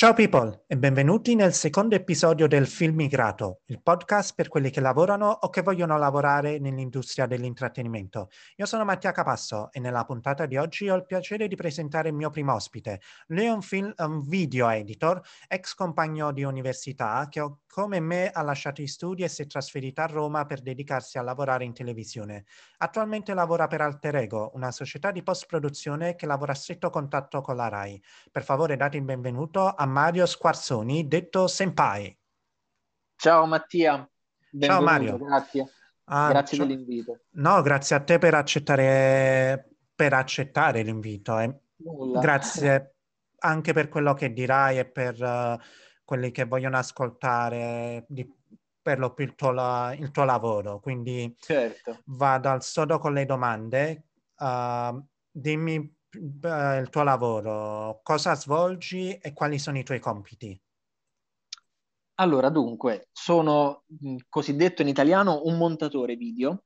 Ciao people e benvenuti nel secondo episodio del Film Migrato, il podcast per quelli che lavorano o che vogliono lavorare nell'industria dell'intrattenimento. Io sono Mattia Capasso e nella puntata di oggi ho il piacere di presentare il mio primo ospite. Lui è un, film, un video editor, ex compagno di università che come me ha lasciato i studi e si è trasferito a Roma per dedicarsi a lavorare in televisione. Attualmente lavora per Alter Ego, una società di post-produzione che lavora a stretto contatto con la RAI. Per favore date il benvenuto a Mario Squarzoni, detto Senpai. Ciao Mattia. Benvenuto, Ciao Mario. Grazie. Ah, grazie ciao. dell'invito. No, grazie a te per accettare, per accettare l'invito. Eh. Grazie anche per quello che dirai e per uh, quelli che vogliono ascoltare di, per lo più il tuo, il tuo lavoro. Quindi certo. vado al sodo con le domande. Uh, dimmi il tuo lavoro, cosa svolgi e quali sono i tuoi compiti? Allora, dunque, sono cosiddetto in italiano un montatore video.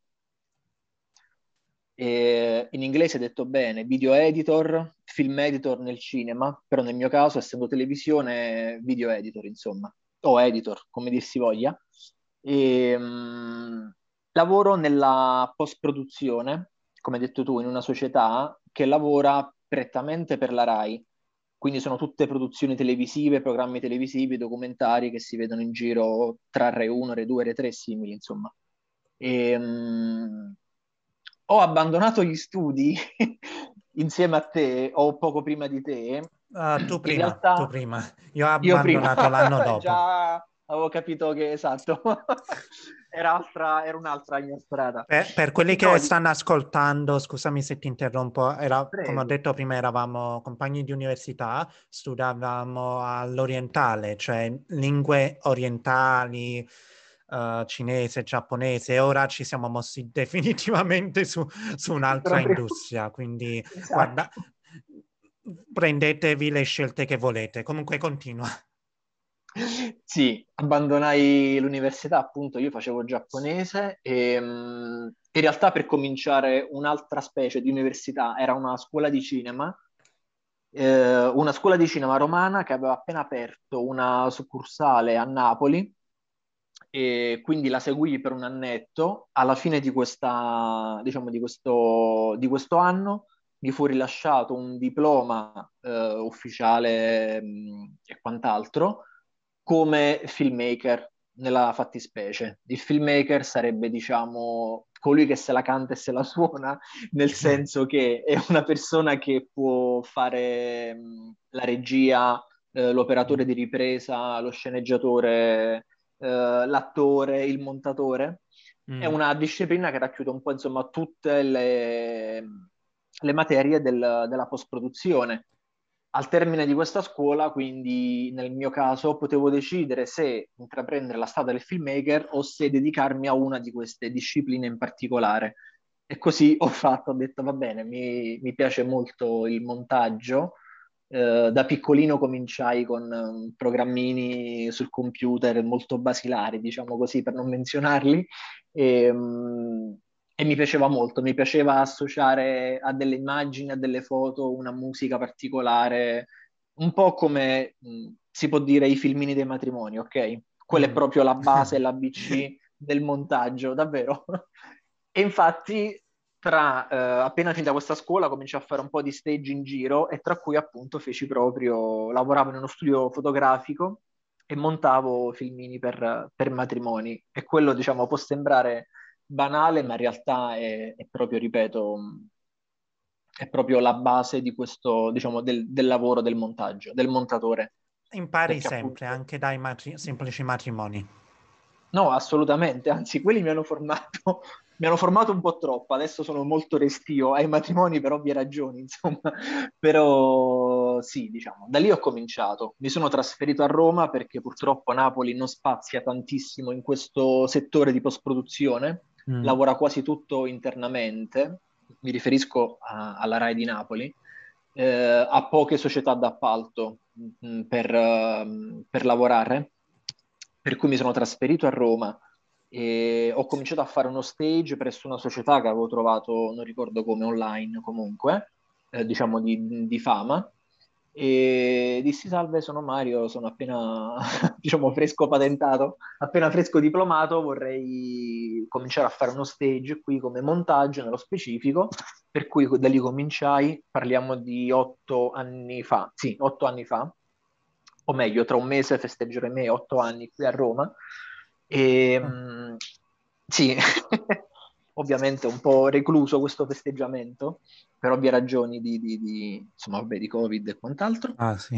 E in inglese detto bene, video editor, film editor nel cinema, però nel mio caso, essendo televisione, video editor, insomma, o editor, come dir si voglia. E, mh, lavoro nella post-produzione, come hai detto tu, in una società che lavora prettamente per la RAI. Quindi sono tutte produzioni televisive, programmi televisivi, documentari che si vedono in giro tra Rai 1, Rai 2, Rai 3 simili, insomma. E, um, ho abbandonato gli studi insieme a te o poco prima di te. Uh, tu, prima, realtà... tu prima, io ho abbandonato io l'anno dopo. Già avevo capito che esatto. era, altra, era un'altra mia strada. Per, per quelli che Poi... stanno ascoltando, scusami se ti interrompo, era, come ho detto prima, eravamo compagni di università, studiavamo all'orientale, cioè lingue orientali, uh, cinese, giapponese, e ora ci siamo mossi definitivamente su, su un'altra industria, quindi esatto. guarda, prendetevi le scelte che volete. Comunque continua. Sì, abbandonai l'università, appunto, io facevo giapponese e um, in realtà per cominciare un'altra specie di università era una scuola di cinema, eh, una scuola di cinema romana che aveva appena aperto una succursale a Napoli e quindi la seguì per un annetto. Alla fine di, questa, diciamo, di, questo, di questo anno mi fu rilasciato un diploma eh, ufficiale mh, mm, e quant'altro come filmmaker nella fattispecie. Il filmmaker sarebbe, diciamo, colui che se la canta e se la suona, nel senso che è una persona che può fare mh, la regia, eh, l'operatore di ripresa, lo sceneggiatore, eh, l'attore, il montatore. Mm. È una disciplina che racchiude un po', insomma, tutte le, le materie del, della post-produzione al termine di questa scuola, quindi nel mio caso, potevo decidere se intraprendere la strada del filmmaker o se dedicarmi a una di queste discipline in particolare. E così ho fatto, ho detto va bene, mi, mi piace molto il montaggio. Eh, da piccolino cominciai con um, programmini sul computer molto basilari, diciamo così, per non menzionarli. E, um, e mi piaceva molto, mi piaceva associare a delle immagini, a delle foto, una musica particolare, un po' come mh, si può dire i filmini dei matrimoni, ok? Quella mm. è proprio la base, l'ABC del montaggio, davvero. e infatti, tra, eh, appena finita questa scuola, cominciai a fare un po' di stage in giro e tra cui appunto feci proprio, lavoravo in uno studio fotografico e montavo filmini per, per matrimoni. E quello, diciamo, può sembrare banale, ma in realtà è, è proprio, ripeto, è proprio la base di questo, diciamo, del, del lavoro del montaggio, del montatore. Impari Perché sempre, appunto... anche dai matri- semplici matrimoni. No, assolutamente, anzi, quelli mi hanno formato, mi hanno formato un po' troppo, adesso sono molto restio ai matrimoni per ovvie ragioni, insomma, però sì, diciamo, da lì ho cominciato. Mi sono trasferito a Roma perché purtroppo Napoli non spazia tantissimo in questo settore di post-produzione, mm. lavora quasi tutto internamente, mi riferisco a, alla RAI di Napoli, eh, ha poche società d'appalto mh, mm, per, uh, per lavorare, per cui mi sono trasferito a Roma e ho cominciato a fare uno stage presso una società che avevo trovato, non ricordo come, online comunque, eh, diciamo di, di, fama, e dissi salve, sono Mario, sono appena, diciamo, fresco patentato, appena fresco diplomato, vorrei cominciare a fare uno stage qui come montaggio nello specifico, per cui da lì cominciai, parliamo di otto anni fa, sì, otto anni fa, o meglio, tra un mese festeggerò i miei otto anni qui a Roma, e mm. sì, ovviamente un po' recluso questo festeggiamento, per ovvie ragioni di, di, di, insomma, vabbè, di Covid e quant'altro. Ah, sì.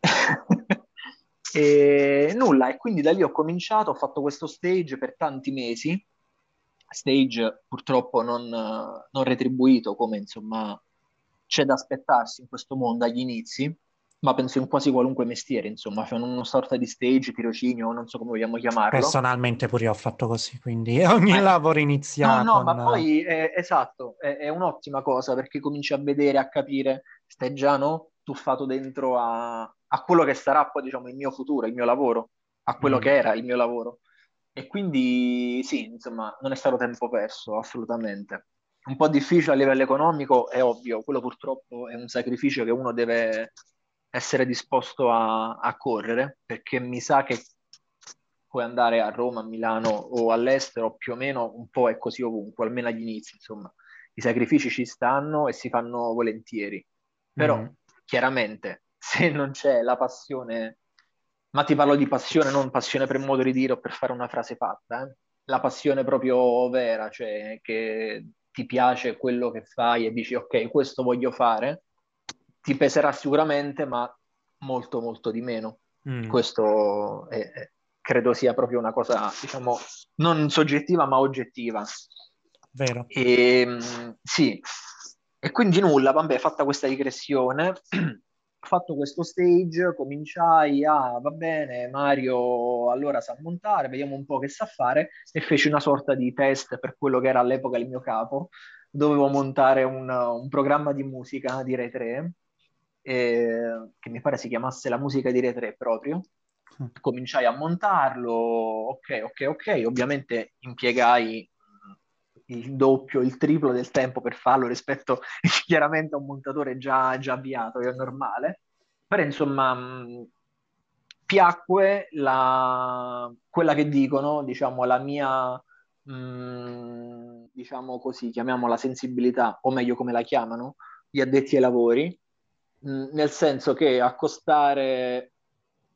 e nulla, e quindi da lì ho cominciato, ho fatto questo stage per tanti mesi, stage purtroppo non, non retribuito come insomma c'è da aspettarsi in questo mondo agli inizi, ma penso in quasi qualunque mestiere, insomma, cioè una sorta di stage, tirocinio, non so come vogliamo chiamarlo. Personalmente pure io ho fatto così, quindi ogni eh, lavoro iniziato. No, no, con... ma poi è, esatto, è, è, un'ottima cosa perché cominci a vedere, a capire, stai già no, tuffato dentro a, a, quello che sarà poi, diciamo, il mio futuro, il mio lavoro, a quello mm. che era il mio lavoro. E quindi sì, insomma, non è stato tempo perso, assolutamente. Un po' difficile a livello economico, è ovvio, quello purtroppo è un sacrificio che uno deve essere disposto a, a correre, perché mi sa che puoi andare a Roma, a Milano o all'estero, più o meno un po' è così ovunque, almeno agli inizi, insomma. I sacrifici ci stanno e si fanno volentieri. Però, mm. chiaramente, se non c'è la passione, ma ti parlo di passione, non passione per modo di dire o per fare una frase fatta, eh? la passione proprio vera, cioè che ti piace quello che fai e dici ok, questo voglio fare, ti peserà sicuramente, ma molto, molto di meno. Mm. Questo è, è, credo sia proprio una cosa, diciamo, non soggettiva, ma oggettiva. Vero. E, ehm, sì, e quindi nulla, vabbè, fatta questa digressione, fatto questo stage, cominciai a, va bene, Mario allora sa montare, vediamo un po' che sa fare, e feci una sorta di test per quello che era all'epoca il mio capo. Dovevo montare un, un programma di musica di Rai 3 eh, che mi pare si chiamasse La musica di Re 3 proprio. Mm. Cominciai a montarlo, ok, ok, ok. Ovviamente impiegai il doppio, il triplo del tempo per farlo rispetto chiaramente a un montatore già, già avviato, che è normale. Però insomma, mh, piacque la, quella che dicono, diciamo, la mia, mh, diciamo così, chiamiamola sensibilità, o meglio come la chiamano, gli addetti ai lavori, nel senso che accostare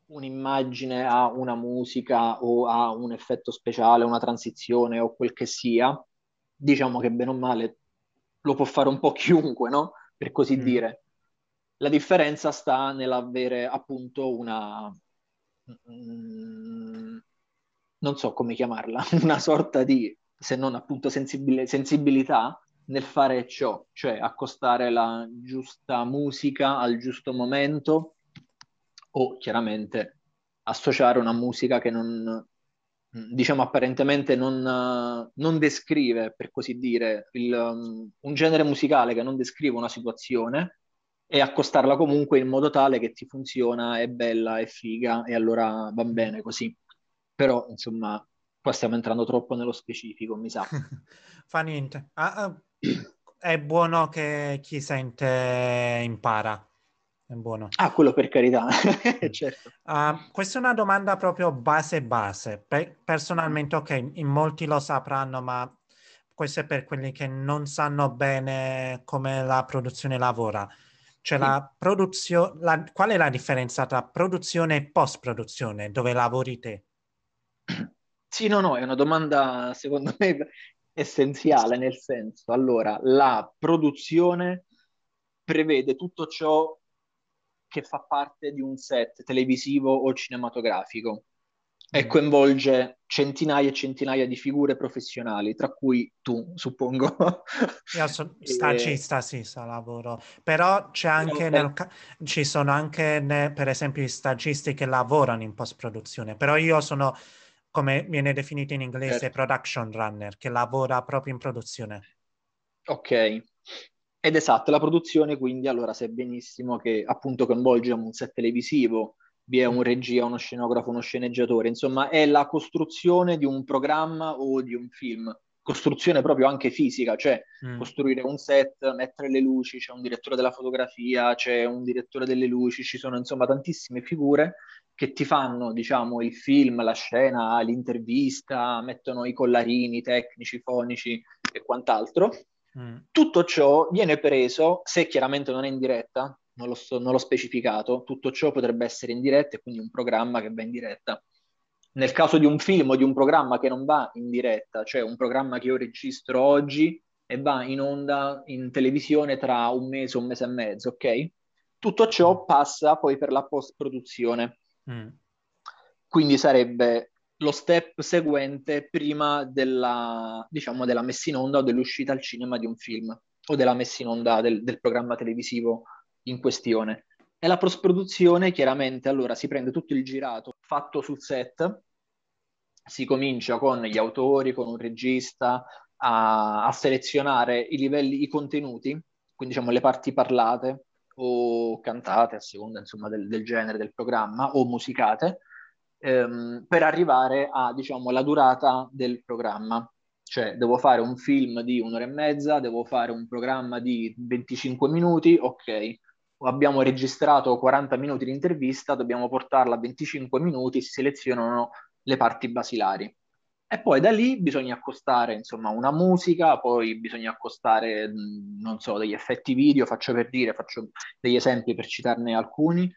un'immagine a una musica o a un effetto speciale, una transizione o quel che sia, diciamo che bene o male lo può fare un po' chiunque, no? Per così mm. dire. La differenza sta nell'avere appunto una... Mm, non so come chiamarla, una sorta di, se non appunto sensibile, sensibilità nel fare ciò, cioè accostare la giusta musica al giusto momento o chiaramente associare una musica che non, diciamo apparentemente non, non descrive, per così dire, il, un genere musicale che non descrive una situazione e accostarla comunque in modo tale che ti funziona, è bella, è figa e allora va bene così. Però, insomma, qua stiamo entrando troppo nello specifico, mi sa. Fa niente. Ah, ah, è buono che chi sente impara. È buono. Ah, quello per carità, certo. Uh, questa è una domanda proprio base base. Pe- personalmente, ok, in molti lo sapranno, ma questo è per quelli che non sanno bene come la produzione lavora. Cioè, sì. la produzione, qual è la differenza tra produzione e post-produzione, dove lavori te? Sì, no, no, è una domanda secondo me essenziale, nel senso, allora, la produzione prevede tutto ciò che fa parte di un set televisivo o cinematografico e mm. coinvolge centinaia e centinaia di figure professionali, tra cui tu, suppongo. Io sono stagista, sì, sa lavoro, però c'è anche nel, ci sono anche, ne, per esempio, i stagisti che lavorano in post-produzione, però io sono come viene definito in inglese, certo. production runner, che lavora proprio in produzione. Ok, ed esatto, la produzione quindi allora sai benissimo che appunto coinvolge un set televisivo, vi è un regia, uno scenografo, uno sceneggiatore, insomma è la costruzione di un programma o di un film, costruzione proprio anche fisica, cioè mm. costruire un set, mettere le luci, c'è un direttore della fotografia, c'è un direttore delle luci, ci sono insomma tantissime figure che ti fanno, diciamo, il film, la scena, l'intervista, mettono i collarini tecnici, fonici e quant'altro. Mm. Tutto ciò viene preso, se chiaramente non è in diretta, non, so, non l'ho specificato, tutto ciò potrebbe essere in diretta e quindi un programma che va in diretta. Nel caso di un film o di un programma che non va in diretta, cioè un programma che io registro oggi e va in onda in televisione tra un mese, un mese e mezzo, ok? Tutto ciò passa poi per la post-produzione. Mm. Quindi sarebbe lo step seguente prima della, diciamo, della messa in onda o dell'uscita al cinema di un film o della messa in onda del, del programma televisivo in questione. E la post-produzione, chiaramente, allora si prende tutto il girato fatto sul set, si comincia con gli autori, con un regista, a, a selezionare i livelli, i contenuti, quindi diciamo le parti parlate, o cantate a seconda insomma del, del genere del programma o musicate ehm, per arrivare a diciamo durata del programma. Cioè devo fare un film di un'ora e mezza devo fare un programma di 25 minuti ok. Abbiamo registrato 40 minuti di intervista dobbiamo portarla a 25 minuti si selezionano le parti basilari e poi da lì bisogna accostare, insomma, una musica, poi bisogna accostare, non so, degli effetti video, faccio per dire, faccio degli esempi per citarne alcuni.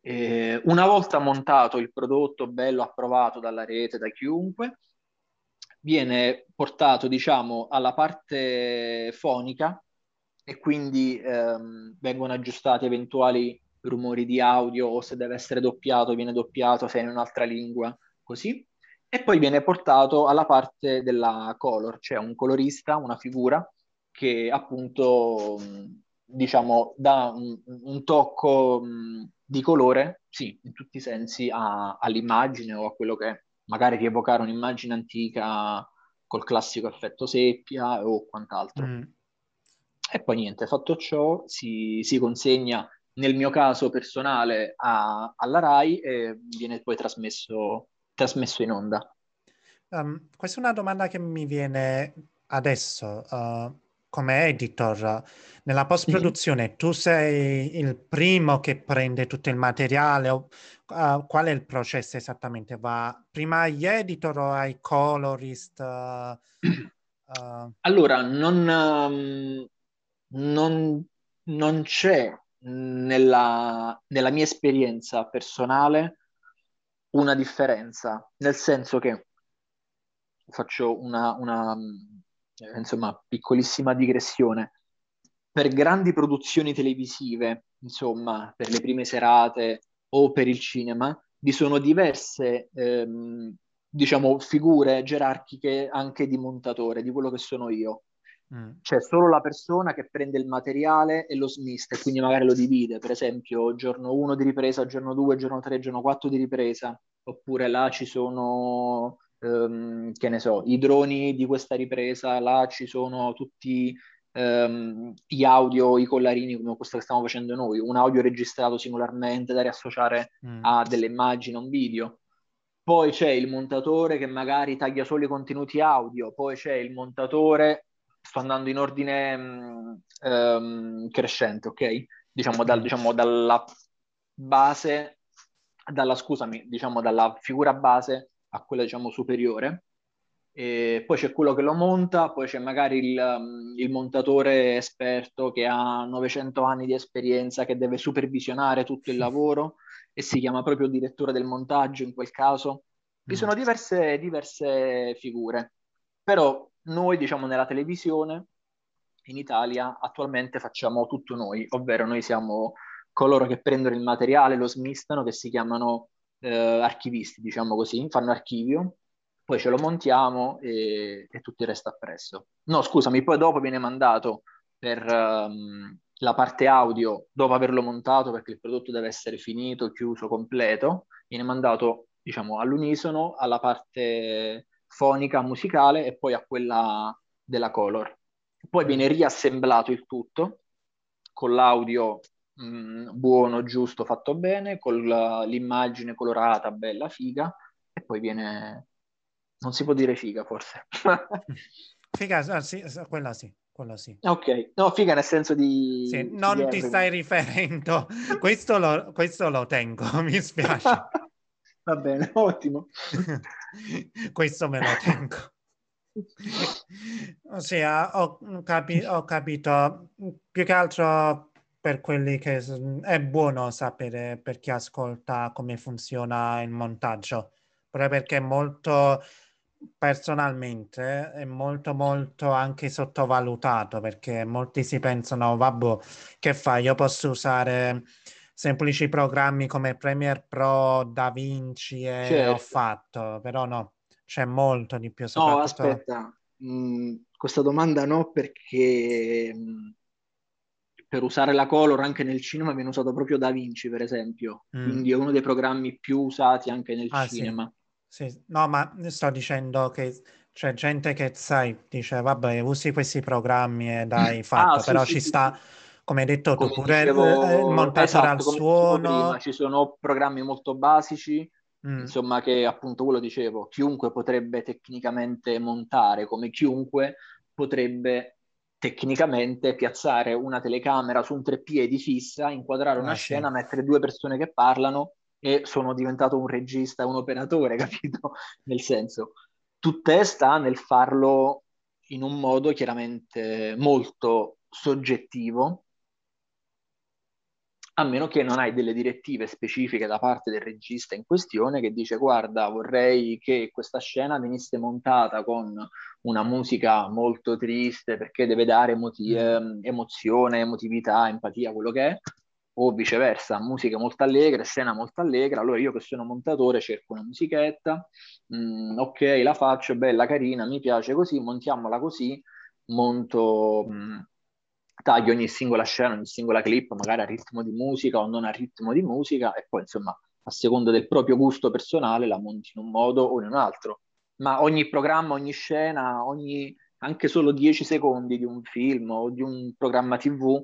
E una volta montato il prodotto bello approvato dalla rete, da chiunque, viene portato, diciamo, alla parte fonica e quindi ehm, vengono aggiustati eventuali rumori di audio o se deve essere doppiato viene doppiato se è in un'altra lingua, così e poi viene portato alla parte della color, cioè un colorista, una figura che appunto diciamo dà un, un tocco di colore, sì, in tutti i sensi a, all'immagine o a quello che magari rievocare un'immagine antica col classico effetto seppia o quant'altro. Mm. E poi niente, fatto ciò si, si consegna nel mio caso personale a, alla RAI e viene poi trasmesso trasmesso in onda? Um, questa è una domanda che mi viene adesso. Uh, come editor, nella post-produzione, mm-hmm. tu sei il primo che prende tutto il materiale? O, uh, qual è il processo esattamente? Va prima agli editor o ai colorist? Uh, allora, non, um, non, non c'è nella, nella mia esperienza personale una differenza, nel senso che faccio una, una eh, insomma, piccolissima digressione. Per grandi produzioni televisive, insomma, per le prime serate o per il cinema, vi sono diverse, ehm, diciamo, figure gerarchiche anche di montatore, di quello che sono io. Mm. C'è solo la persona che prende il materiale e lo smista e quindi magari lo divide, per esempio giorno 1 di ripresa, giorno 2, giorno 3, giorno 4 di ripresa, oppure là ci sono, um, che ne so, i droni di questa ripresa, là ci sono tutti um, gli audio, i collarini come questo che stiamo facendo noi, un audio registrato singolarmente da riassociare mm. a delle immagini, a un video. Poi c'è il montatore che magari taglia solo i contenuti audio, poi c'è il montatore sto andando in ordine um, crescente, ok? Diciamo, dal, diciamo dalla base, dalla, scusami, diciamo dalla figura base a quella, diciamo, superiore. E poi c'è quello che lo monta, poi c'è magari il, il, montatore esperto che ha 900 anni di esperienza, che deve supervisionare tutto il lavoro e si chiama proprio direttore del montaggio in quel caso. Vi mm. sono diverse, diverse figure, però noi, diciamo, nella televisione in Italia attualmente facciamo tutto noi, ovvero noi siamo coloro che prendono il materiale, lo smistano, che si chiamano eh, archivisti, diciamo così, fanno archivio, poi ce lo montiamo e, e tutto il resto appresso. No, scusami, poi dopo viene mandato per um, la parte audio, dopo averlo montato, perché il prodotto deve essere finito, chiuso, completo, viene mandato, diciamo, all'unisono alla parte fonica, musicale e poi a quella della color. Poi viene riassemblato il tutto con l'audio mh, mm, buono, giusto, fatto bene, con l'immagine colorata, bella, figa, e poi viene... Non si può dire figa, forse. Figa, ah, sì, quella sì, quella sì. Ok, no, figa nel senso di... Sì, non di ti stai riferendo, questo lo, questo lo tengo, mi spiace. Va bene, ottimo. questo me lo tengo. Ossia, ho, capi- ho capito più che altro per quelli che è buono sapere per chi ascolta come funziona il montaggio, proprio perché è molto personalmente è molto molto anche sottovalutato perché molti si pensano vabbè che fai io posso usare semplici programmi come Premiere Pro, DaVinci e Certo. ho fatto però no c'è molto di più No, soprattutto aspetta, mm, questa domanda no perché mm, per usare la color anche nel cinema viene usato proprio DaVinci, per esempio, Mm. quindi è uno dei programmi più usati anche nel Ah, sì. cinema. Sì, no, ma sto dicendo che c'è gente che, sai, dice, vabbè, usi questi programmi e dai, fatto, Ah, sì, però sì, ci sì, sta, sì. Come hai detto tu, Come pure il- dicevo, il montatore al esatto, come dicevo prima, suono. ci sono programmi molto basici, Mm, insomma, che appunto quello dicevo, chiunque potrebbe tecnicamente montare, come chiunque potrebbe tecnicamente piazzare una telecamera su un treppiedi fissa, inquadrare una Ah, sì. scena, mettere due persone che parlano e sono diventato un regista, un operatore, capito? Nel senso, tutto sta nel farlo in un modo chiaramente molto soggettivo, a meno che non hai delle direttive specifiche da parte del regista in questione che dice guarda, vorrei che questa scena venisse montata con una musica molto triste perché deve dare emoti- Mm. ehm, emozione, emotività, empatia, quello che è, o viceversa, musica molto allegra, scena molto allegra, allora io che sono montatore cerco una musichetta, mm, ok, la faccio, bella, carina, mi piace così, montiamola così, monto, mm, taglio ogni singola scena, ogni singola clip, magari a ritmo di musica o non a ritmo di musica, e poi insomma, a seconda del proprio gusto personale, la monti in un modo o in un altro. Ma ogni programma, ogni scena, ogni anche solo 10 secondi di un film o di un programma TV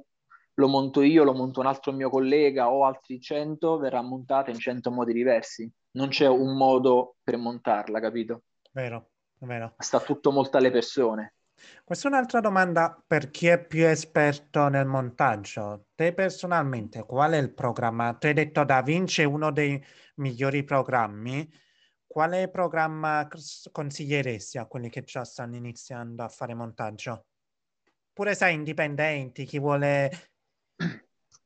lo monto io, lo monto un altro mio collega o altri 100, verrà montata in 100 modi diversi. Non c'è un modo per montarla, capito? vero, vero. Sta tutto molto alle persone. Questa è un'altra domanda per chi è più esperto nel montaggio. Te personalmente, qual è il programma? Tu hai detto DaVinci è uno dei migliori programmi. Quale programma cons- consiglieresti a quelli che già stanno iniziando a fare montaggio? Pure sai, indipendenti, chi vuole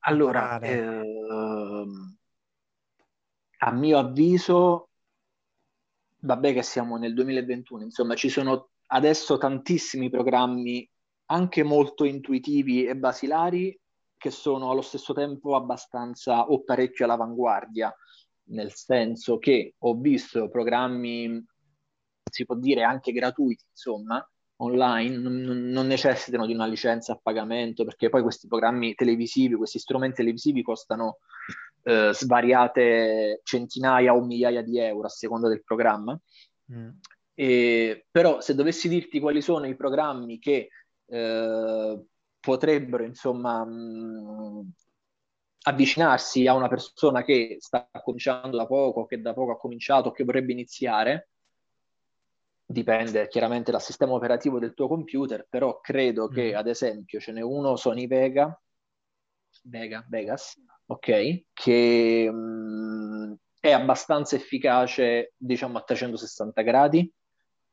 Allora, ehm, a mio avviso, vabbè che siamo nel 2021, insomma, ci sono adesso tantissimi programmi anche molto intuitivi e basilari che sono allo stesso tempo abbastanza o parecchio all'avanguardia, nel senso che ho visto programmi, si può dire anche gratuiti, insomma, online, non, non- necessitano di una licenza a pagamento, perché poi questi programmi televisivi, questi strumenti televisivi costano eh, svariate centinaia o migliaia di euro a seconda del programma. Mm. E, però se dovessi dirti quali sono i programmi che eh, potrebbero, insomma, mh, avvicinarsi a una persona che sta cominciando da poco, che da poco ha cominciato, che vorrebbe iniziare, dipende chiaramente dal sistema operativo del tuo computer, però credo che, Mm. ad esempio, ce n'è uno Sony Vega, Vega, Vegas, ok, che mh, è abbastanza efficace, diciamo, a 360 gradi,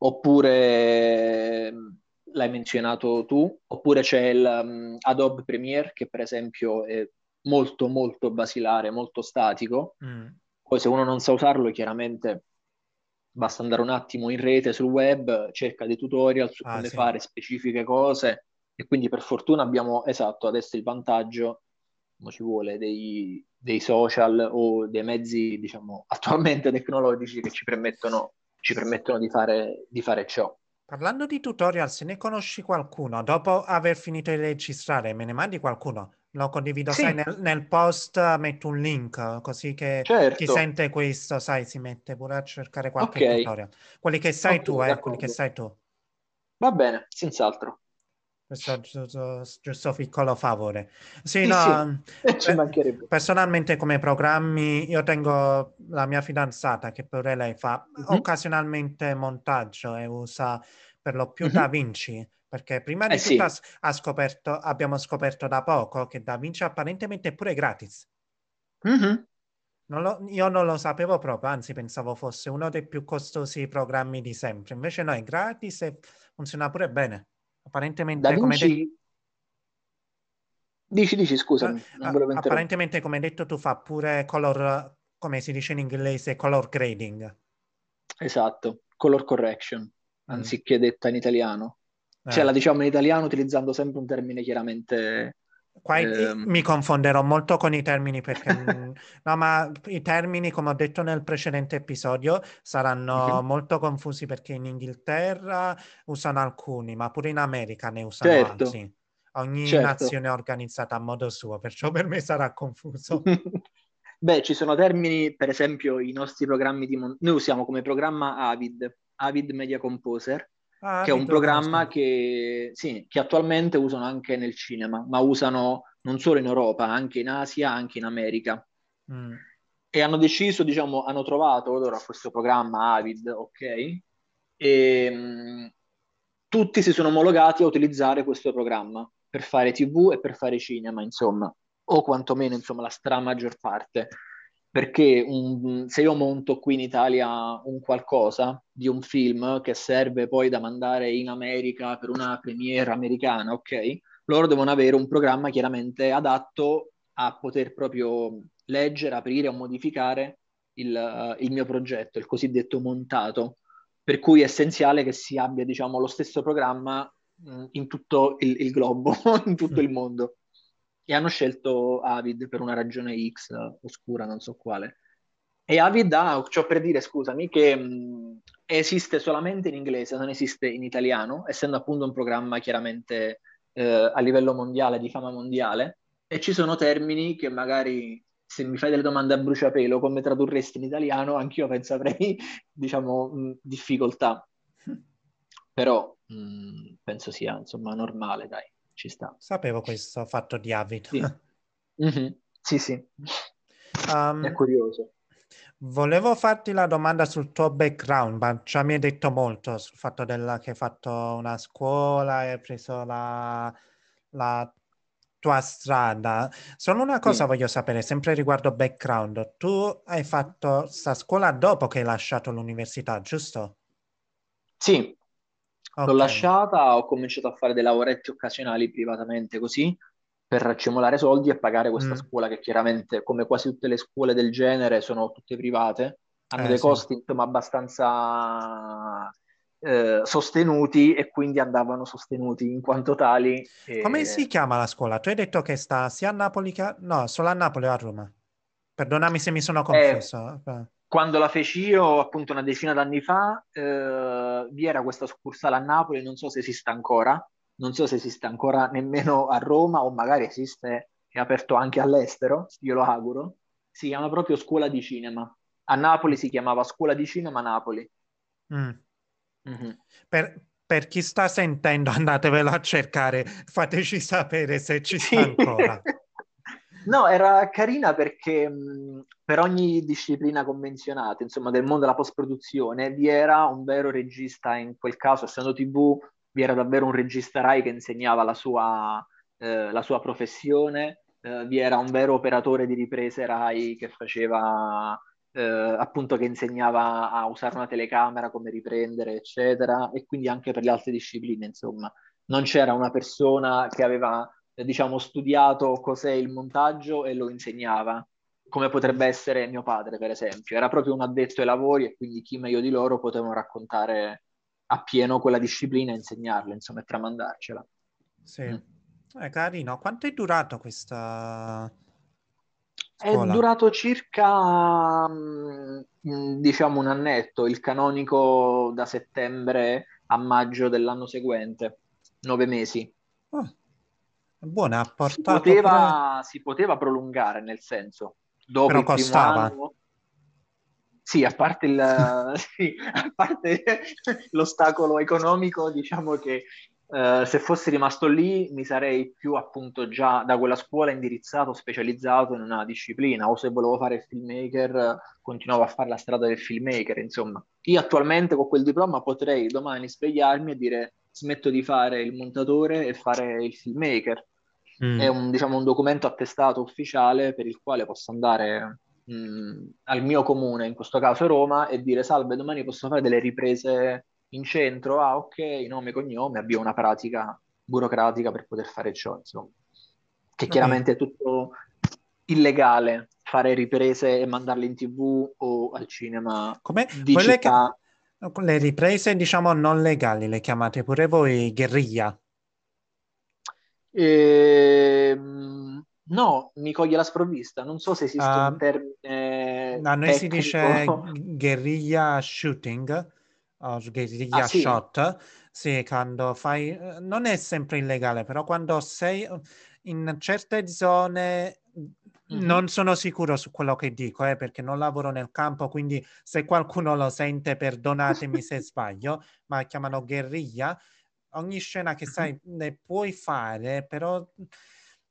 oppure mh, l'hai menzionato tu, oppure c'è il mh, Adobe Premiere che per esempio è molto molto basilare, molto statico. Mm. Poi se uno non sa usarlo, chiaramente basta andare un attimo in rete sul web, cerca dei tutorial su Ah, come sì. fare specifiche cose e quindi per fortuna abbiamo, esatto, adesso il vantaggio, come ci vuole, dei, dei social o dei mezzi, diciamo, attualmente tecnologici che ci permettono, ci permettono di fare, di fare ciò. Parlando di tutorial, se ne conosci qualcuno, dopo aver finito di registrare, me ne mandi qualcuno? Lo condivido, Sì. sai, nel, nel post metto un link, così che chi Certo. sente questo, sai, si mette pure a cercare qualche Ok. tutorial. Quelli che sai Ok, tu, eh, quelli che sai tu. Va bene, senz'altro. Questo giusto, giusto piccolo favore. Sì, Sì, no, sì, pe- mancherebbe. personalmente come programmi io tengo la mia fidanzata che pure lei fa Mhm, occasionalmente montaggio e usa per lo più mhm. DaVinci, perché prima Eh di tutto ha, sì, scoperto, abbiamo scoperto da poco che DaVinci apparentemente è pure gratis. Mhm. Non lo- io non lo sapevo proprio, anzi pensavo fosse uno dei più costosi programmi di sempre. Invece no, è gratis e funziona pure bene. Apparentemente, Da come, de- Vinci... Dici, dici, scusami, interrompere. apparentemente, come hai detto tu, fa pure color, come si dice in inglese, color grading. Esatto, color correction, Mm, anziché detta in italiano. Cioè eh. la diciamo in italiano utilizzando sempre un termine chiaramente... Qua ehm, mi confonderò molto con i termini perché, no, ma i termini, come ho detto nel precedente episodio, saranno mhm. molto confusi perché in Inghilterra usano alcuni, ma pure in America ne usano Certo, altri. Ogni certo. nazione è organizzata a modo suo, perciò per me sarà confuso. Beh, ci sono termini, per esempio, i nostri programmi di mon- Noi usiamo come programma Avid, Avid Media Composer, Ah, che è un programma che, sì, che attualmente usano anche nel cinema, ma usano non solo in Europa, anche in Asia, anche in America. Mm, E hanno deciso, diciamo, hanno trovato loro questo programma Avid, ok? E mh, tutti si sono omologati a utilizzare questo programma per fare TV e per fare cinema, insomma, o quantomeno, insomma, la maggior parte. Perché un- se io monto qui in Italia un qualcosa di un film che serve poi da mandare in America per una premiere americana, ok? Loro devono avere un programma chiaramente adatto a poter proprio leggere, aprire o modificare il, eh, il mio progetto, il cosiddetto montato. Per cui è essenziale che si abbia, diciamo, lo stesso programma mh, in tutto il, il globo, in tutto il mondo. E hanno scelto Avid per una ragione X oscura, non so quale. E Avid ha, ciò per dire, scusami, che mh, esiste solamente in inglese, non esiste in italiano, essendo appunto un programma chiaramente eh, a livello mondiale, di fama mondiale, e ci sono termini che magari se mi fai delle domande a bruciapelo, come tradurresti in italiano, anch'io penso avrei, diciamo, mh, difficoltà. Però mh, penso sia, insomma, normale, dai, ci sta. Sapevo questo fatto di Avid. Sì, Mhm, Sì, sì, Um, è curioso. Volevo farti la domanda sul tuo background, ma già mi hai detto molto sul fatto della, che hai fatto una scuola e hai preso la, la tua strada. Solo una cosa Sì. voglio sapere, sempre riguardo background. Tu hai fatto sta scuola dopo che hai lasciato l'università, giusto? Sì, l'ho Ok. lasciata, ho cominciato a fare dei lavoretti occasionali privatamente così per accumulare soldi e pagare questa Mm. scuola che chiaramente, come quasi tutte le scuole del genere, sono tutte private, hanno Eh, dei sì. costi insomma abbastanza eh, sostenuti e quindi andavano sostenuti in quanto tali. Come e- si chiama la scuola? Tu hai detto che sta sia a Napoli che a... No, solo a Napoli o a Roma. Perdonami se mi sono Eh, confuso. Quando la feci io, appunto una decina d'anni fa, eh, vi era questa succursale a Napoli, non so se esiste ancora, non so se esiste ancora nemmeno a Roma o magari esiste, è aperto anche all'estero, io lo auguro. Si chiama proprio Scuola di Cinema. A Napoli si chiamava Scuola di Cinema Napoli. mm. Mhm. Per, per chi sta sentendo, andatevelo a cercare, fateci sapere se ci sta ancora. No, era carina perché mh, per ogni disciplina convenzionata, insomma, del mondo della post-produzione, vi era un vero regista, in quel caso, essendo TV, vi era davvero un regista Rai che insegnava la sua, eh, la sua professione, eh, vi era un vero operatore di riprese Rai che faceva, eh, appunto, che insegnava a usare una telecamera, come riprendere, eccetera, e quindi anche per le altre discipline, insomma. Non c'era una persona che aveva diciamo, studiato cos'è il montaggio e lo insegnava, come potrebbe essere mio padre, per esempio. Era proprio un addetto ai lavori e quindi chi meglio di loro potevano raccontare appieno quella disciplina e insegnarla, insomma, e tramandarcela. Sì. Mm. È carino. Quanto è durato questa È scuola? durato circa, mm, diciamo, un annetto, il canonico da settembre a maggio dell'anno seguente, nove mesi. Oh, è buona, ha Si portato pure... poteva, si poteva prolungare, nel senso, dopo Però costava. anno, sì, a parte il, sì, a parte l'ostacolo economico, diciamo che Uh, se fossi rimasto lì mi sarei più appunto già da quella scuola indirizzato, specializzato in una disciplina o se volevo fare il filmmaker continuavo a fare la strada del filmmaker, insomma. Io attualmente con quel diploma potrei domani svegliarmi e dire smetto di fare il montatore e fare il filmmaker. Mm. È un, diciamo, un documento attestato ufficiale per il quale posso andare mh, mm, al mio comune, in questo caso Roma, e dire salve, domani posso fare delle riprese in centro, ah ok, nome e cognome, avvio una pratica burocratica per poter fare ciò, insomma. Che chiaramente è tutto illegale, fare riprese e mandarle in tv o al cinema Come? di Quelle città. Che... Le riprese, diciamo, non legali, le chiamate pure voi guerriglia? Ehm... No, mi coglie la sprovvista. Non so se esiste uh, un termine. A noi tecnico. si dice guerriglia shooting che ah, sì? shot, sì, quando fai, non è sempre illegale, però quando sei in certe zone mm-hmm. non sono sicuro su quello che dico, eh, perché non lavoro nel campo, quindi se qualcuno lo sente, perdonatemi se sbaglio, ma chiamano guerriglia. Ogni scena che sai ne puoi fare, però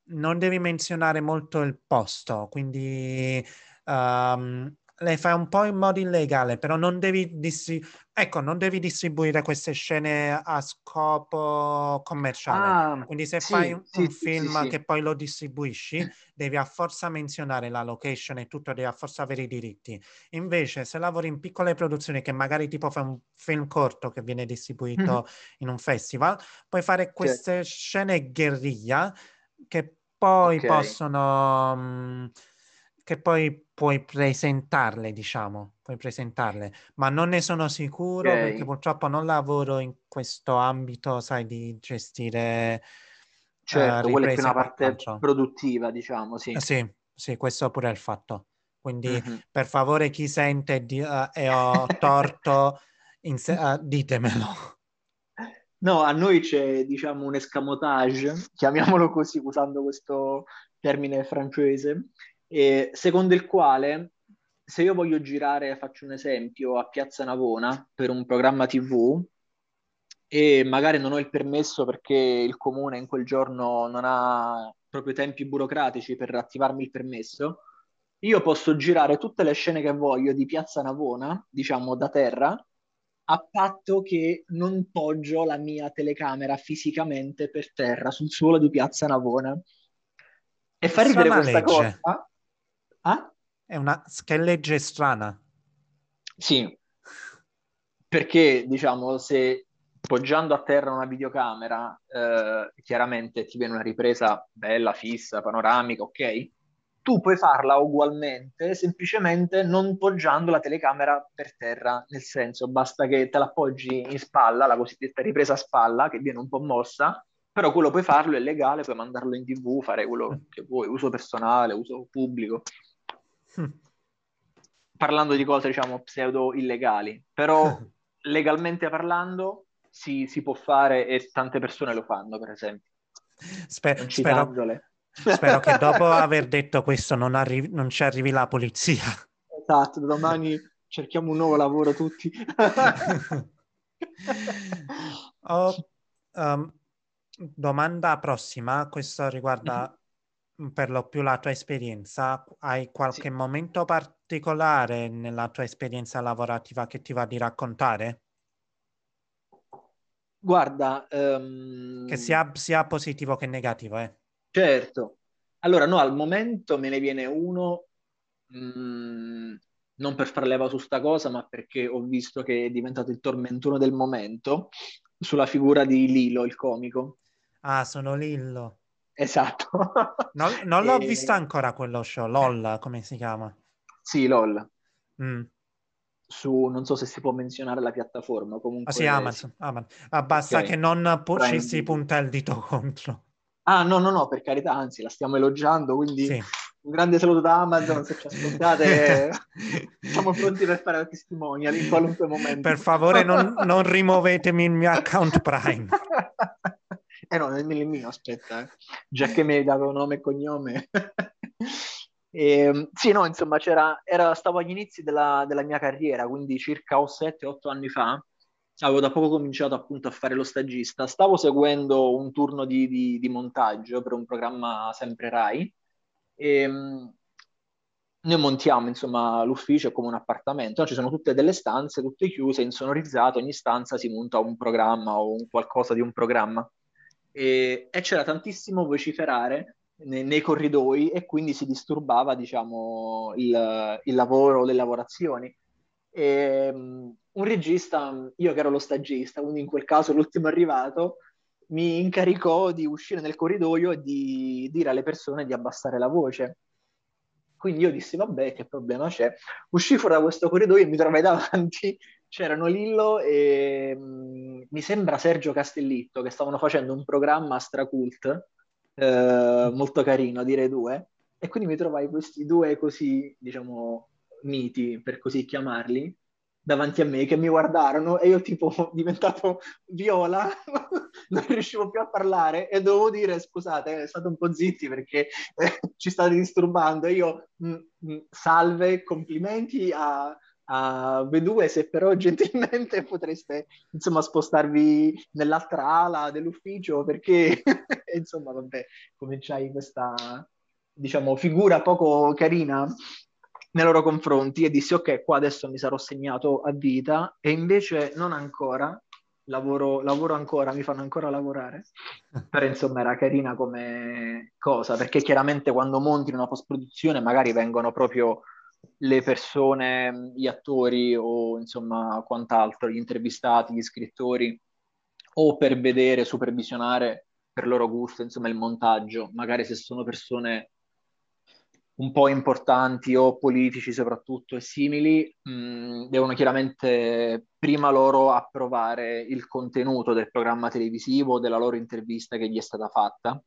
non devi menzionare molto il posto, quindi um, le fai un po' in modo illegale, però non devi, distri- ecco, non devi distribuire queste scene a scopo commerciale. Ah, Quindi se sì, fai un, sì, un film sì, che poi lo distribuisci, devi a forza menzionare la location e tutto, devi a forza avere i diritti. Invece se lavori in piccole produzioni, che magari tipo fai un film corto che viene distribuito mm-hmm. in un festival, puoi fare queste scene guerriglia che poi okay. possono... Mh, mm, che poi puoi presentarle, diciamo, puoi presentarle, ma non ne sono sicuro okay. perché purtroppo non lavoro in questo ambito, sai, di gestire Certo, uh, quella è più una parte produttiva, diciamo, sì. Sì, sì, questo pure è il fatto. Quindi, mm-hmm. per favore, chi sente di, uh, e ho torto, se- uh, ditemelo. No, a noi c'è, diciamo, un escamotage, chiamiamolo così, usando questo termine francese, eh, secondo il quale se io voglio girare, faccio un esempio, a Piazza Navona per un programma TV e magari non ho il permesso perché il comune in quel giorno non ha proprio tempi burocratici per attivarmi il permesso, io posso girare tutte le scene che voglio di Piazza Navona, diciamo da terra, a patto che non poggio la mia telecamera fisicamente per terra sul suolo di Piazza Navona. E fa ridere questa legge. cosa Ah? È una che legge strana. Sì, perché diciamo se poggiando a terra una videocamera eh, chiaramente ti viene una ripresa bella, fissa, panoramica, ok? Tu puoi farla ugualmente, semplicemente non poggiando la telecamera per terra, nel senso basta che te la appoggi in spalla, la cosiddetta ripresa a spalla, che viene un po' mossa, però quello puoi farlo, è legale, puoi mandarlo in tv, fare quello mm. che vuoi, uso personale, uso pubblico. Parlando di cose, diciamo, pseudo illegali, però legalmente parlando si, si, può fare e tante persone lo fanno, per esempio. Sper- spero, spero che dopo aver detto questo non, arri- non ci arrivi la polizia. Esatto, domani cerchiamo un nuovo lavoro tutti. oh, um, domanda prossima, questo riguarda mm-hmm per lo più la tua esperienza, hai qualche sì. momento particolare nella tua esperienza lavorativa che ti va di raccontare? Guarda, um... che sia, sia, positivo che negativo, eh. Certo. Allora, no, al momento me ne viene uno, mh, mm, non per far leva su sta cosa, ma perché ho visto che è diventato il tormentuno del momento, sulla figura di Lilo, il comico. Ah, sono Lillo. Esatto. non, non l'ho e... vista ancora quello show, LOL, come si chiama? Sì, LOL. Mm. Su, non so se si può menzionare la piattaforma, comunque... Ah sì, Amazon. Amazon. Ah, basta okay. che non pu- ci si punta il dito contro. Ah, no, no, no, per carità, anzi, la stiamo elogiando, quindi sì. un grande saluto da Amazon, se ci ascoltate, siamo pronti per fare la testimonial in qualunque momento. Per favore non, non rimuovetemi il mio account Prime. Eh no, nel mio, aspetta, eh. già che mi hai dato nome e cognome. e, ehm, sì, no, insomma, c'era, era, stavo agli inizi della, della mia carriera, quindi circa 7-8 anni fa, avevo da poco cominciato appunto a fare lo stagista, stavo seguendo un turno di, di, di montaggio per un programma sempre RAI e um, noi montiamo insomma l'ufficio come un appartamento, no? ci sono tutte delle stanze, tutte chiuse, insonorizzate, ogni stanza si monta un programma o un qualcosa di un programma e, e c'era tantissimo vociferare nei, nei, corridoi e quindi si disturbava diciamo il, il lavoro, le lavorazioni. E, um, un regista, io che ero lo stagista, quindi in quel caso l'ultimo arrivato, mi incaricò di uscire nel corridoio e di dire alle persone di abbassare la voce. Quindi io dissi, vabbè, che problema c'è? Uscì fuori da questo corridoio e mi trovai davanti, c'erano Lillo e mh, mi sembra Sergio Castellitto, che stavano facendo un programma stracult, eh, molto carino, direi due, e quindi mi trovai questi due così, diciamo, miti, per così chiamarli, davanti a me che mi guardarono e io tipo diventato viola, non riuscivo più a parlare e dovevo dire scusate, state un po' zitti perché eh, ci state disturbando. Io mh, mm, mh, mm, salve, complimenti a, a voi due, se però gentilmente potreste insomma spostarvi nell'altra ala dell'ufficio perché insomma vabbè, cominciai questa diciamo figura poco carina nei loro confronti e dissi ok, qua adesso mi sarò segnato a vita e invece non ancora, lavoro, lavoro ancora, mi fanno ancora lavorare, però insomma era carina come cosa, perché chiaramente quando monti una post-produzione magari vengono proprio le persone, gli attori o insomma quant'altro, gli intervistati, gli scrittori, o per vedere, supervisionare per loro gusto, insomma il montaggio, magari se sono persone un po' importanti o politici soprattutto e simili, mh, mm, devono chiaramente prima loro approvare il contenuto del programma televisivo, della loro intervista che gli è stata fatta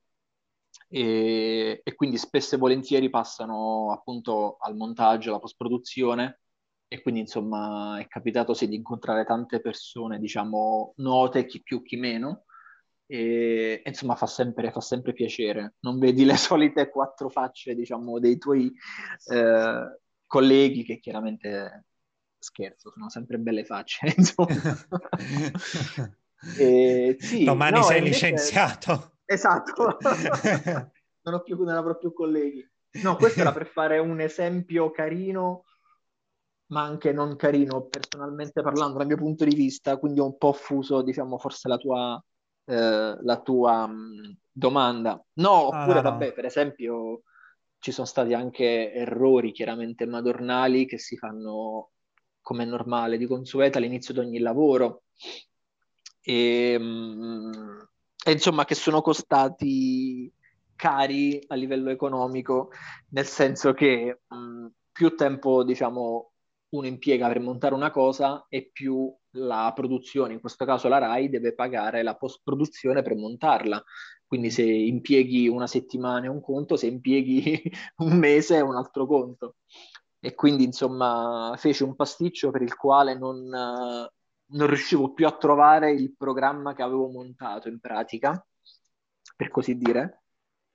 e, e quindi spesso e volentieri passano appunto al montaggio, alla post-produzione e quindi insomma è capitato sì di incontrare tante persone, diciamo, note, chi più, chi meno, e insomma fa sempre, fa sempre piacere. Non vedi le solite quattro facce, diciamo, dei tuoi eh, colleghi che chiaramente scherzo, sono sempre belle facce, insomma. e, sì, Domani no, sei invece... licenziato. Esatto, non, ho più, non avrò più colleghi. No, questo era per fare un esempio carino, ma anche non carino, personalmente parlando, dal mio punto di vista, quindi ho un po' fuso, diciamo, forse la tua, eh, la tua mh, mm, domanda. No, ah, oppure, ah, no, vabbè, per esempio, ci sono stati anche errori chiaramente madornali che si fanno come è normale, di consueto all'inizio di ogni lavoro. E, mh, mm, e insomma che sono costati cari a livello economico, nel senso che mh, più tempo, diciamo, uno impiega per montare una cosa e più la produzione, in questo caso la RAI, deve pagare la post-produzione per montarla. Quindi se impieghi una settimana è un conto, se impieghi un mese è un altro conto. E quindi insomma fece un pasticcio per il quale non, non riuscivo più a trovare il programma che avevo montato in pratica, per così dire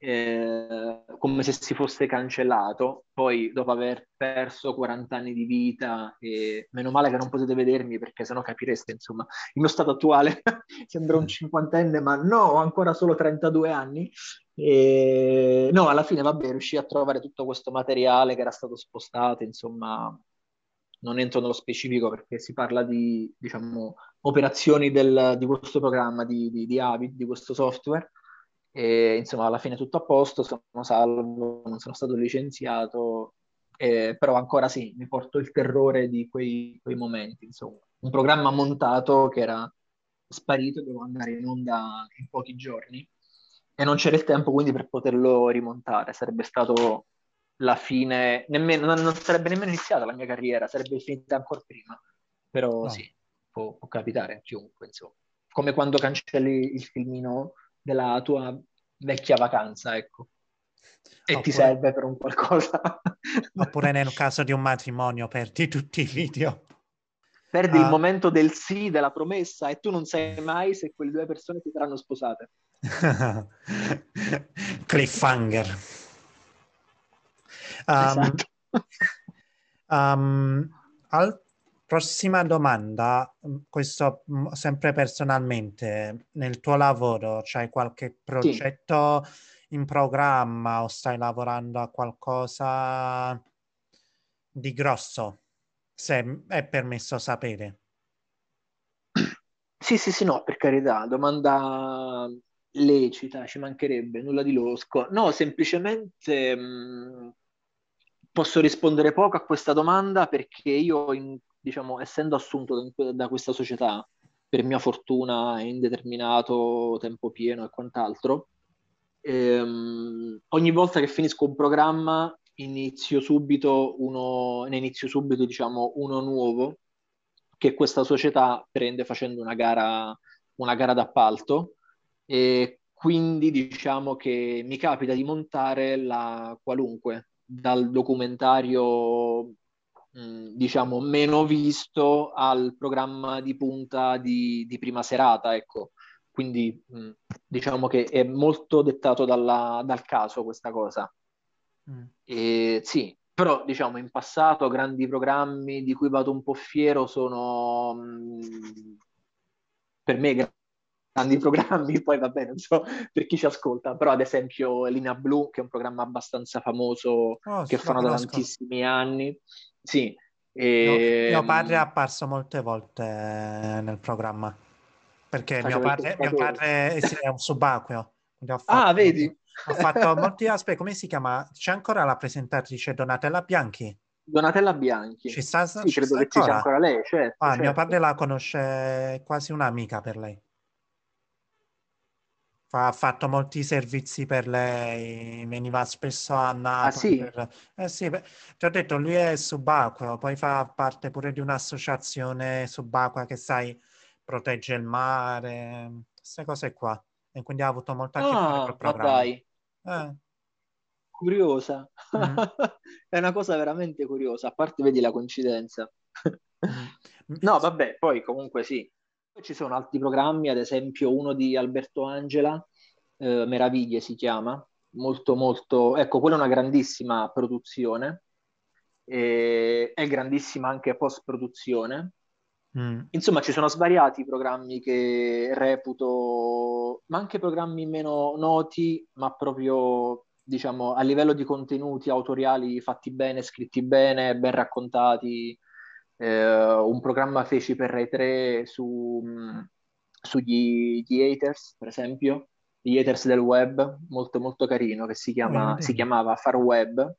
eh, come se si fosse cancellato. Poi, dopo aver perso 40 anni di vita, e meno male che non potete vedermi perché sennò capireste, insomma, il mio stato attuale sembra un cinquantenne, ma no, ho ancora solo 32 anni. E... No, alla fine, vabbè, riuscì a trovare tutto questo materiale che era stato spostato, insomma, non entro nello specifico perché si parla di, diciamo, operazioni del, di questo programma, di, di, di Avid, di questo software, e insomma alla fine tutto a posto, sono salvo, non sono stato licenziato, eh, però ancora sì, mi porto il terrore di quei, quei, momenti, insomma. Un programma montato che era sparito, dovevo andare in onda in pochi giorni e non c'era il tempo quindi per poterlo rimontare, sarebbe stato la fine, nemmeno, non, non, sarebbe nemmeno iniziata la mia carriera, sarebbe finita ancora prima, però no. sì, può, può capitare a chiunque, insomma. Come quando cancelli il filmino della tua vecchia vacanza, ecco. E oppure, ti serve per un qualcosa. oppure nel caso di un matrimonio perdi tutti i video. Perdi uh, il ah. momento del sì, della promessa e tu non sai mai se quelle due persone si saranno sposate. Cliffhanger. Um, um, al- Prossima domanda, mm, questo mm, sempre personalmente, nel tuo lavoro c'hai qualche progetto sì. in programma o stai lavorando a qualcosa di grosso? Se è permesso sapere. Sì, sì, sì, no, per carità, domanda lecita, ci mancherebbe, nulla di losco. No, semplicemente mh, mm, posso rispondere poco a questa domanda perché io, in, diciamo, essendo assunto da, questa società, per mia fortuna, indeterminato, tempo pieno e quant'altro, ehm, ogni volta che finisco un programma inizio subito uno, ne inizio subito, diciamo, uno nuovo che questa società prende facendo una gara, una gara d'appalto e quindi diciamo che mi capita di montare la qualunque, dal documentario mh, diciamo meno visto al programma di punta di, di prima serata, ecco. Quindi mh, diciamo che è molto dettato dalla, dal caso questa cosa. Mm. E, sì, però diciamo in passato grandi programmi di cui vado un po' fiero sono mh, per me grandi programmi, poi va bene, non so per chi ci ascolta, però ad esempio Linea Blu, che è un programma abbastanza famoso oh, che fanno da tantissimi anni. Sì. E... Mio, mio, padre è apparso molte volte nel programma, perché mio padre, mio padre, è un subacqueo. Ah, fatto, ah, vedi? Ha fatto molti aspetti, come si chiama? C'è ancora la presentatrice Donatella Bianchi? Donatella Bianchi. Ci sta, sì, ci credo sta che ci sia ancora lei, certo, ah, certo. Mio padre la conosce quasi un'amica per lei ha fatto molti servizi per lei, veniva spesso a Napoli. Ah, sì? Per... Eh sì, beh, ti ho detto, lui è subacqueo, poi fa parte pure di un'associazione subacquea che, sai, protegge il mare, queste cose qua. E quindi ha avuto molta a che fare ah, col programma. dai. Eh. Curiosa. Mm. è una cosa veramente curiosa, a parte vedi la coincidenza. Mm. no, vabbè, poi comunque sì, ci sono altri programmi, ad esempio uno di Alberto Angela, eh, Meraviglie si chiama, molto molto, ecco, quella è una grandissima produzione, e è grandissima anche post-produzione. Mm. Insomma, ci sono svariati programmi che reputo, ma anche programmi meno noti, ma proprio, diciamo, a livello di contenuti autoriali fatti bene, scritti bene, ben raccontati, eh, un programma feci per Rai 3 su, mm, sugli haters, per esempio, gli haters del web, molto molto carino, che si, chiama, si chiamava Far Web.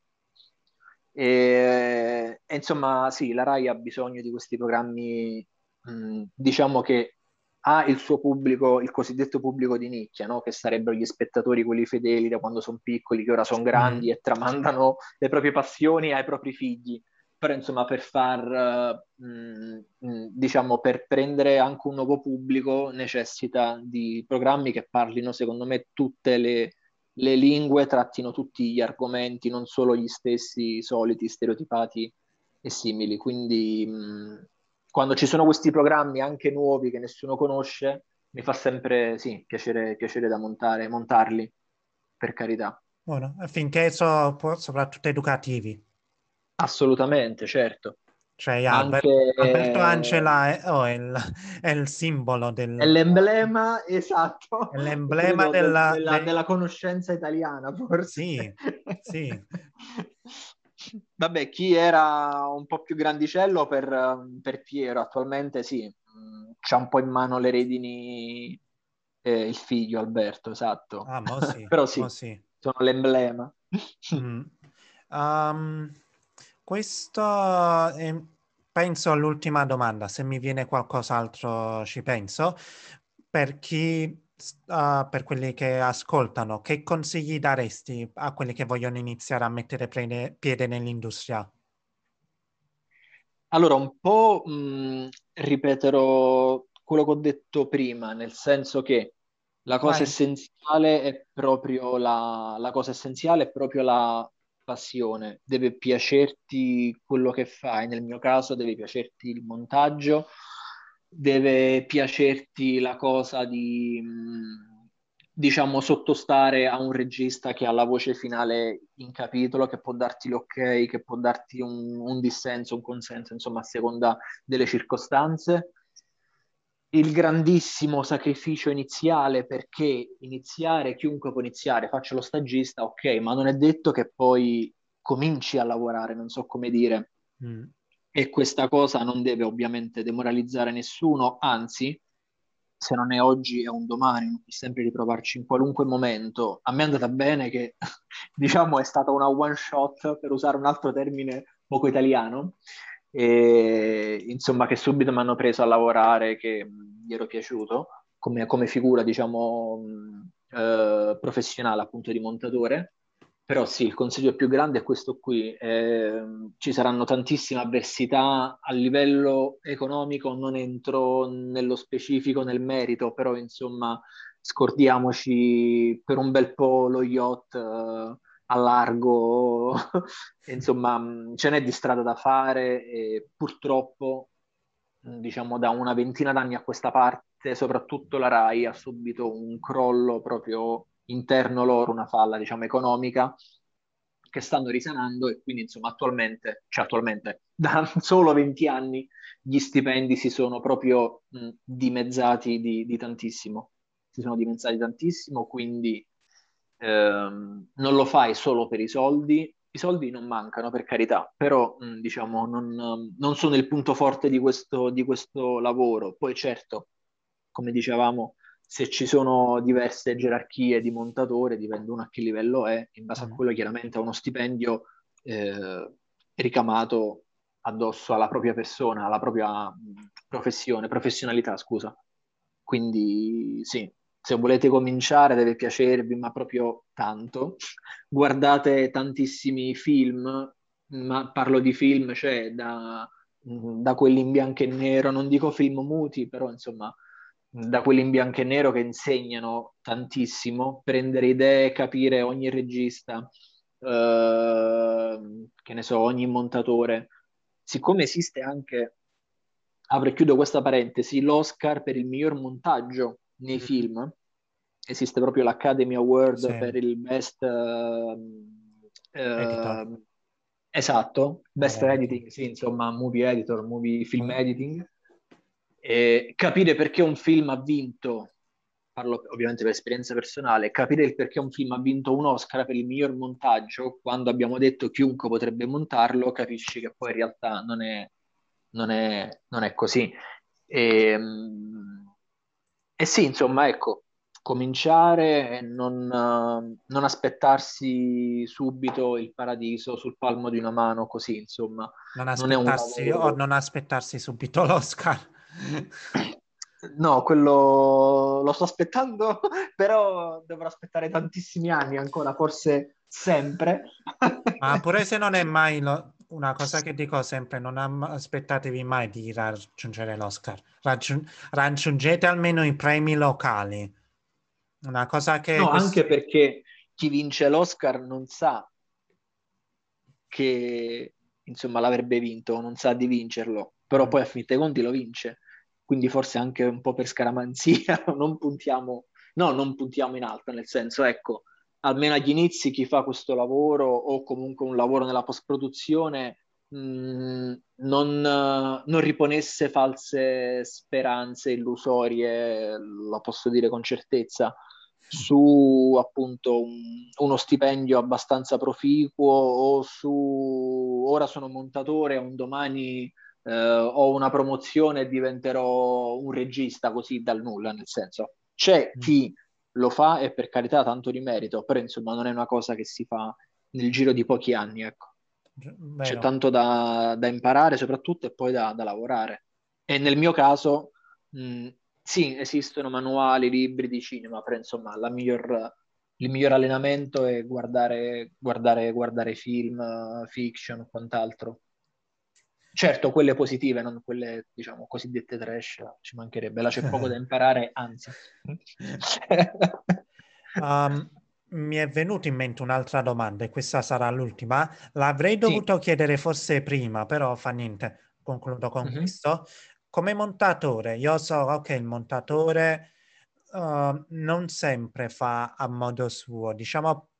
E, e, insomma, sì, la Rai ha bisogno di questi programmi, mh, mm, diciamo che ha il suo pubblico, il cosiddetto pubblico di nicchia, no? che sarebbero gli spettatori, quelli fedeli da quando sono piccoli, che ora sono grandi e tramandano le proprie passioni ai propri figli però insomma per far, mm, mh, diciamo, per prendere anche un nuovo pubblico necessita di programmi che parlino, secondo me, tutte le, le lingue, trattino tutti gli argomenti, non solo gli stessi soliti, stereotipati e simili. Quindi mh, quando ci sono questi programmi anche nuovi che nessuno conosce, mi fa sempre sì, piacere, piacere da montare, montarli, per carità. Buono, affinché sono soprattutto educativi. Assolutamente, certo. Cioè, Anche... Alberto Angela è, oh, è, il, è, il, simbolo del... È l'emblema, esatto. È l'emblema della, della, del... della, conoscenza italiana, forse. Sì, sì. Vabbè, chi era un po' più grandicello per, per Piero, attualmente sì, c'ha un po' in mano le redini eh, il figlio Alberto, esatto. Ah, sì. Però sì, sì, sono l'emblema. Mm. Um, questo è, penso all'ultima domanda, se mi viene qualcos'altro ci penso. Per chi, uh, per quelli che ascoltano, che consigli daresti a quelli che vogliono iniziare a mettere prene, piede nell'industria? Allora, un po' mh, ripeterò quello che ho detto prima, nel senso che la cosa Vai. essenziale è proprio la, la cosa essenziale è proprio la passione, deve piacerti quello che fai, nel mio caso deve piacerti il montaggio, deve piacerti la cosa di, diciamo, sottostare a un regista che ha la voce finale in capitolo, che può darti l'ok, che può darti un, un dissenso, un consenso, insomma, a seconda delle circostanze. Il grandissimo sacrificio iniziale, perché iniziare, chiunque può iniziare, faccio lo stagista, ok, ma non è detto che poi cominci a lavorare, non so come dire. Mm. E questa cosa non deve ovviamente demoralizzare nessuno, anzi, se non è oggi è un domani, non puoi sempre riprovarci in qualunque momento. A me è andata bene che, diciamo, è stata una one shot, per usare un altro termine poco italiano, e, insomma, che subito mi hanno preso a lavorare, che gli ero piaciuto, come, come figura, diciamo, eh, professionale, appunto, di montatore. Però sì, il consiglio più grande è questo qui. Eh, ci saranno tantissime avversità a livello economico, non entro nello specifico, nel merito, però insomma scordiamoci per un bel po' lo yacht eh, a largo, insomma ce n'è di strada da fare e purtroppo diciamo da una ventina d'anni a questa parte, soprattutto la RAI ha subito un crollo proprio interno loro una falla, diciamo, economica che stanno risanando e quindi, insomma, attualmente, cioè attualmente, da solo 20 anni, gli stipendi si sono proprio mh, dimezzati di, di, tantissimo. Si sono dimezzati tantissimo, quindi ehm, non lo fai solo per i soldi. I soldi non mancano, per carità, però, mh, diciamo, non, non, sono il punto forte di questo, di questo lavoro. Poi, certo, come dicevamo, se ci sono diverse gerarchie di montatore, dipende uno a che livello è, in base a mm. quello chiaramente ha uno stipendio eh, ricamato addosso alla propria persona, alla propria professione, professionalità, scusa. Quindi sì, se volete cominciare deve piacervi, ma proprio tanto. Guardate tantissimi film, ma parlo di film, cioè da, da quelli in bianco e nero, non dico film muti, però insomma da quelli in bianco e nero che insegnano tantissimo, prendere idee, capire ogni regista, eh, che ne so, ogni montatore. Siccome esiste anche, apro e chiudo questa parentesi, l'Oscar per il miglior montaggio nei mm. film, esiste proprio l'Academy Award sì. per il best... Uh, uh, esatto, best eh. editing, sì, insomma, movie editor, movie film mm. editing eh, capire perché un film ha vinto, parlo ovviamente per esperienza personale, capire il perché un film ha vinto un Oscar per il miglior montaggio, quando abbiamo detto chiunque potrebbe montarlo, capisci che poi in realtà non è, non è, non è così. E, ehm, e sì, insomma, ecco, cominciare e non, non, aspettarsi subito il paradiso sul palmo di una mano, così insomma. Non aspettarsi, non o non aspettarsi subito l'Oscar. No, quello lo sto aspettando, però dovrò aspettare tantissimi anni ancora, forse sempre. Ma pure se non è mai lo... una cosa che dico sempre, non aspettatevi mai di raggiungere l'Oscar. Raggiung... raggiungete almeno i premi locali. Una cosa che... No, anche perché chi vince l'Oscar non sa che insomma l'avrebbe vinto, non sa di vincerlo, però mm. poi a fin dei conti lo vince quindi forse anche un po' per scaramanzia non puntiamo, no, non puntiamo in alto, nel senso, ecco, almeno agli inizi chi fa questo lavoro o comunque un lavoro nella post-produzione mh, mm, non, non, riponesse false speranze illusorie, lo posso dire con certezza, su appunto un, uno stipendio abbastanza proficuo o su ora sono montatore, un domani eh, ho una promozione e diventerò un regista così dal nulla, nel senso c'è mm. chi lo fa e per carità tanto di merito, però insomma non è una cosa che si fa nel giro di pochi anni, ecco. Beh, C'è no. tanto da, da, imparare soprattutto e poi da, da lavorare. E nel mio caso, mh, sì, esistono manuali, libri di cinema, però insomma la miglior, il miglior allenamento è guardare, guardare, guardare film, fiction, quant'altro. Certo, quelle positive, non quelle, diciamo, cosiddette trash, ci mancherebbe, là c'è poco da imparare, anzi. um, mi è venuta in mente un'altra domanda e questa sarà l'ultima. L'avrei dovuto sì. chiedere forse prima, però fa niente, concludo con mm-hmm. questo. Come montatore, io so, ok, il montatore uh, non sempre fa a modo suo, diciamo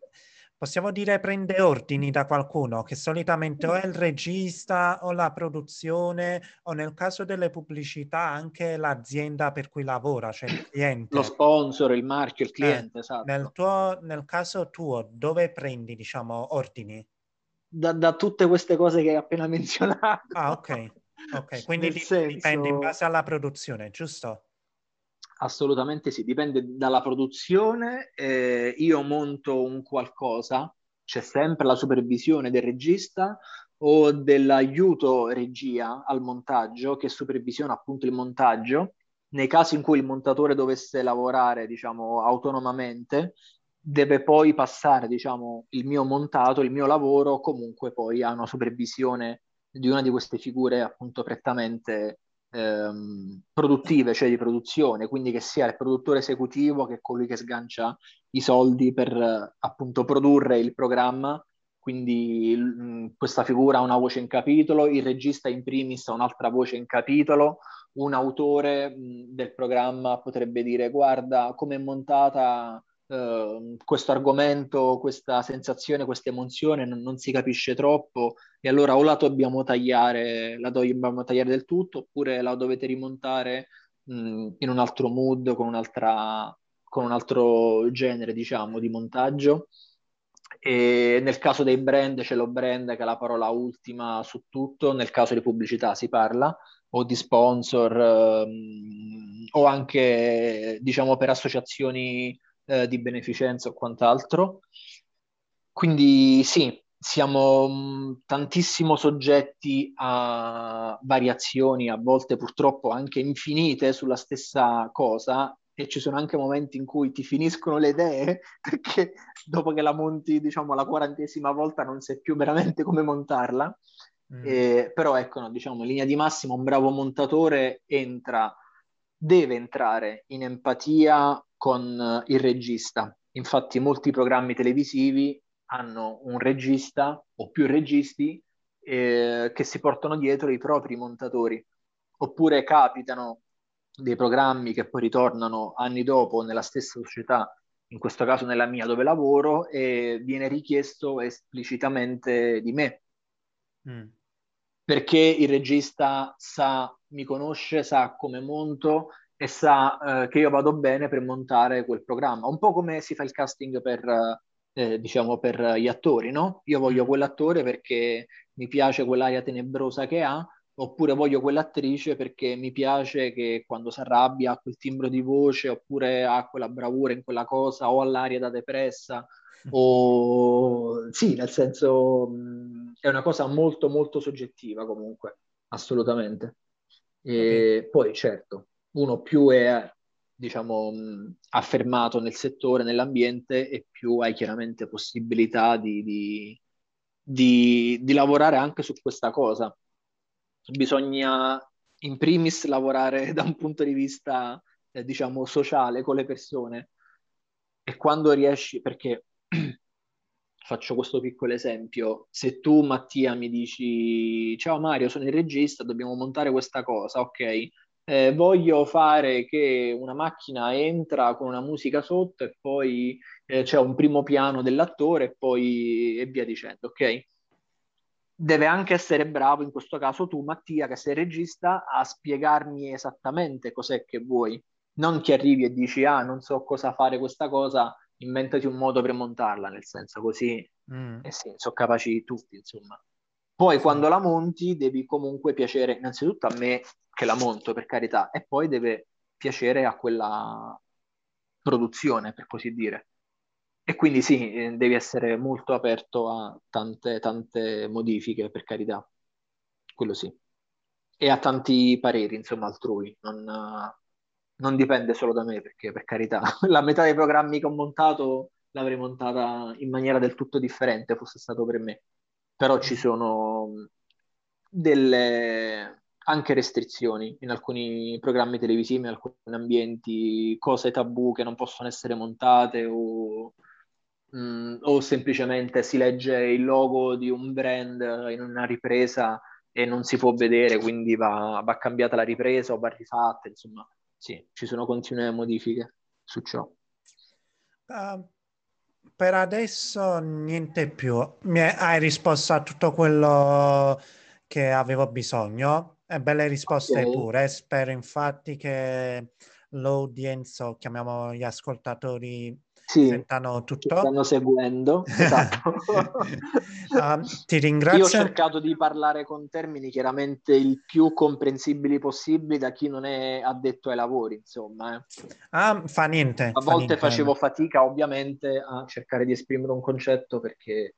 possiamo dire prende ordini da qualcuno che solitamente o è il regista o la produzione o nel caso delle pubblicità anche l'azienda per cui lavora, cioè il cliente. Lo sponsor, il marchio, il cliente, eh, esatto. Nel, tuo, nel caso tuo, dove prendi, diciamo, ordini? Da, da, tutte queste cose che hai appena menzionato. Ah, ok. Ok, quindi senso... dipende in base alla produzione, giusto? Assolutamente sì, dipende dalla produzione. Eh, io monto un qualcosa, c'è sempre la supervisione del regista o dell'aiuto regia al montaggio che supervisiona appunto il montaggio. Nei casi in cui il montatore dovesse lavorare, diciamo, autonomamente, deve poi passare, diciamo, il mio montato, il mio lavoro, comunque poi a una supervisione di una di queste figure appunto prettamente ehm, produttive, cioè di produzione, quindi che sia il produttore esecutivo che colui che sgancia i soldi per eh, appunto produrre il programma. Quindi mh, questa figura ha una voce in capitolo, il regista in primis ha un'altra voce in capitolo, un autore mh, del programma potrebbe dire guarda come è montata Uh, questo argomento, questa sensazione, questa emozione non, non, si capisce troppo e allora o la dobbiamo tagliare, la dobbiamo tagliare del tutto oppure la dovete rimontare mh, in un altro mood, con, con un altro genere, diciamo, di montaggio. E nel caso dei brand c'è lo brand che è la parola ultima su tutto, nel caso di pubblicità si parla, o di sponsor, ehm, o anche diciamo per associazioni eh, di beneficenza o quant'altro. Quindi sì, siamo mh, mm, tantissimo soggetti a variazioni, a volte purtroppo anche infinite sulla stessa cosa e ci sono anche momenti in cui ti finiscono le idee perché dopo che la monti, diciamo, la quarantesima volta non sai più veramente come montarla. Mm. Eh, però ecco, no, diciamo, in linea di massima un bravo montatore entra, deve entrare in empatia con il regista. Infatti molti programmi televisivi hanno un regista o più registi eh, che si portano dietro i propri montatori. Oppure capitano dei programmi che poi ritornano anni dopo nella stessa società, in questo caso nella mia dove lavoro, e viene richiesto esplicitamente di me. Mm. Perché il regista sa, mi conosce, sa come monto e sa eh, che io vado bene per montare quel programma. Un po' come si fa il casting per, eh, diciamo, per gli attori, no? Io voglio mm. quell'attore perché mi piace quell'aria tenebrosa che ha, oppure voglio quell'attrice perché mi piace che quando si arrabbia ha quel timbro di voce, oppure ha quella bravura in quella cosa, o ha l'aria da depressa, o sì, nel senso mh, è una cosa molto molto soggettiva comunque, assolutamente. E okay. poi certo, uno più è diciamo affermato nel settore, nell'ambiente e più hai chiaramente possibilità di, di, di, di lavorare anche su questa cosa. Bisogna in primis lavorare da un punto di vista eh, diciamo sociale con le persone e quando riesci perché faccio questo piccolo esempio se tu Mattia mi dici ciao Mario sono il regista dobbiamo montare questa cosa ok eh, voglio fare che una macchina entra con una musica sotto e poi eh, c'è un primo piano dell'attore e poi e via dicendo, ok? Deve anche essere bravo, in questo caso tu, Mattia, che sei regista, a spiegarmi esattamente cos'è che vuoi. Non che arrivi e dici, ah, non so cosa fare questa cosa, inventati un modo per montarla, nel senso così, mm. eh sì, sono capaci tutti, insomma. Poi quando la monti devi comunque piacere innanzitutto a me che la monto per carità e poi deve piacere a quella produzione, per così dire. E quindi sì, eh, devi essere molto aperto a tante, tante modifiche, per carità. Quello sì. E a tanti pareri, insomma, altrui. Non, non dipende solo da me, perché per carità, la metà dei programmi che ho montato l'avrei montata in maniera del tutto differente, fosse stato per me. Però ci sono delle anche restrizioni in alcuni programmi televisivi, in alcuni ambienti, cose tabù che non possono essere montate o, mh, mm, o semplicemente si legge il logo di un brand in una ripresa e non si può vedere, quindi va, va cambiata la ripresa o va rifatta, insomma, sì, ci sono continue modifiche. su ciò. Uh, per adesso niente più. Mi hai risposto a tutto quello che avevo bisogno. E belle risposte okay. pure. Spero infatti che l'audience, o chiamiamo gli ascoltatori, sì, sentano tutto. stanno seguendo. Esatto. uh, ti ringrazio. Io ho cercato di parlare con termini chiaramente il più comprensibili possibili da chi non è addetto ai lavori, insomma. Eh. Ah, fa niente. A fa volte niente. facevo fatica, ovviamente, a cercare di esprimere un concetto perché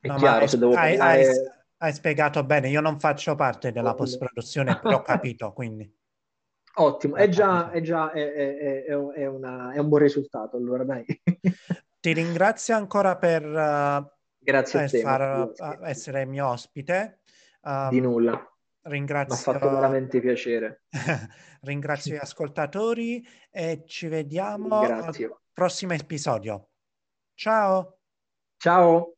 è no, chiaro, se devo hai, parlare... hai, hai spiegato bene, io non faccio parte della post-produzione, però ho capito, quindi. Ottimo, è già, è, già è, è, è, una, è, un buon risultato, allora dai. Ti ringrazio ancora per, uh, Grazie per te, far, uh, essere mio ospite. Um, Di nulla. Ringrazio... Mi ha fatto veramente piacere. ringrazio gli ascoltatori e ci vediamo Grazie. al prossimo episodio. Ciao! Ciao!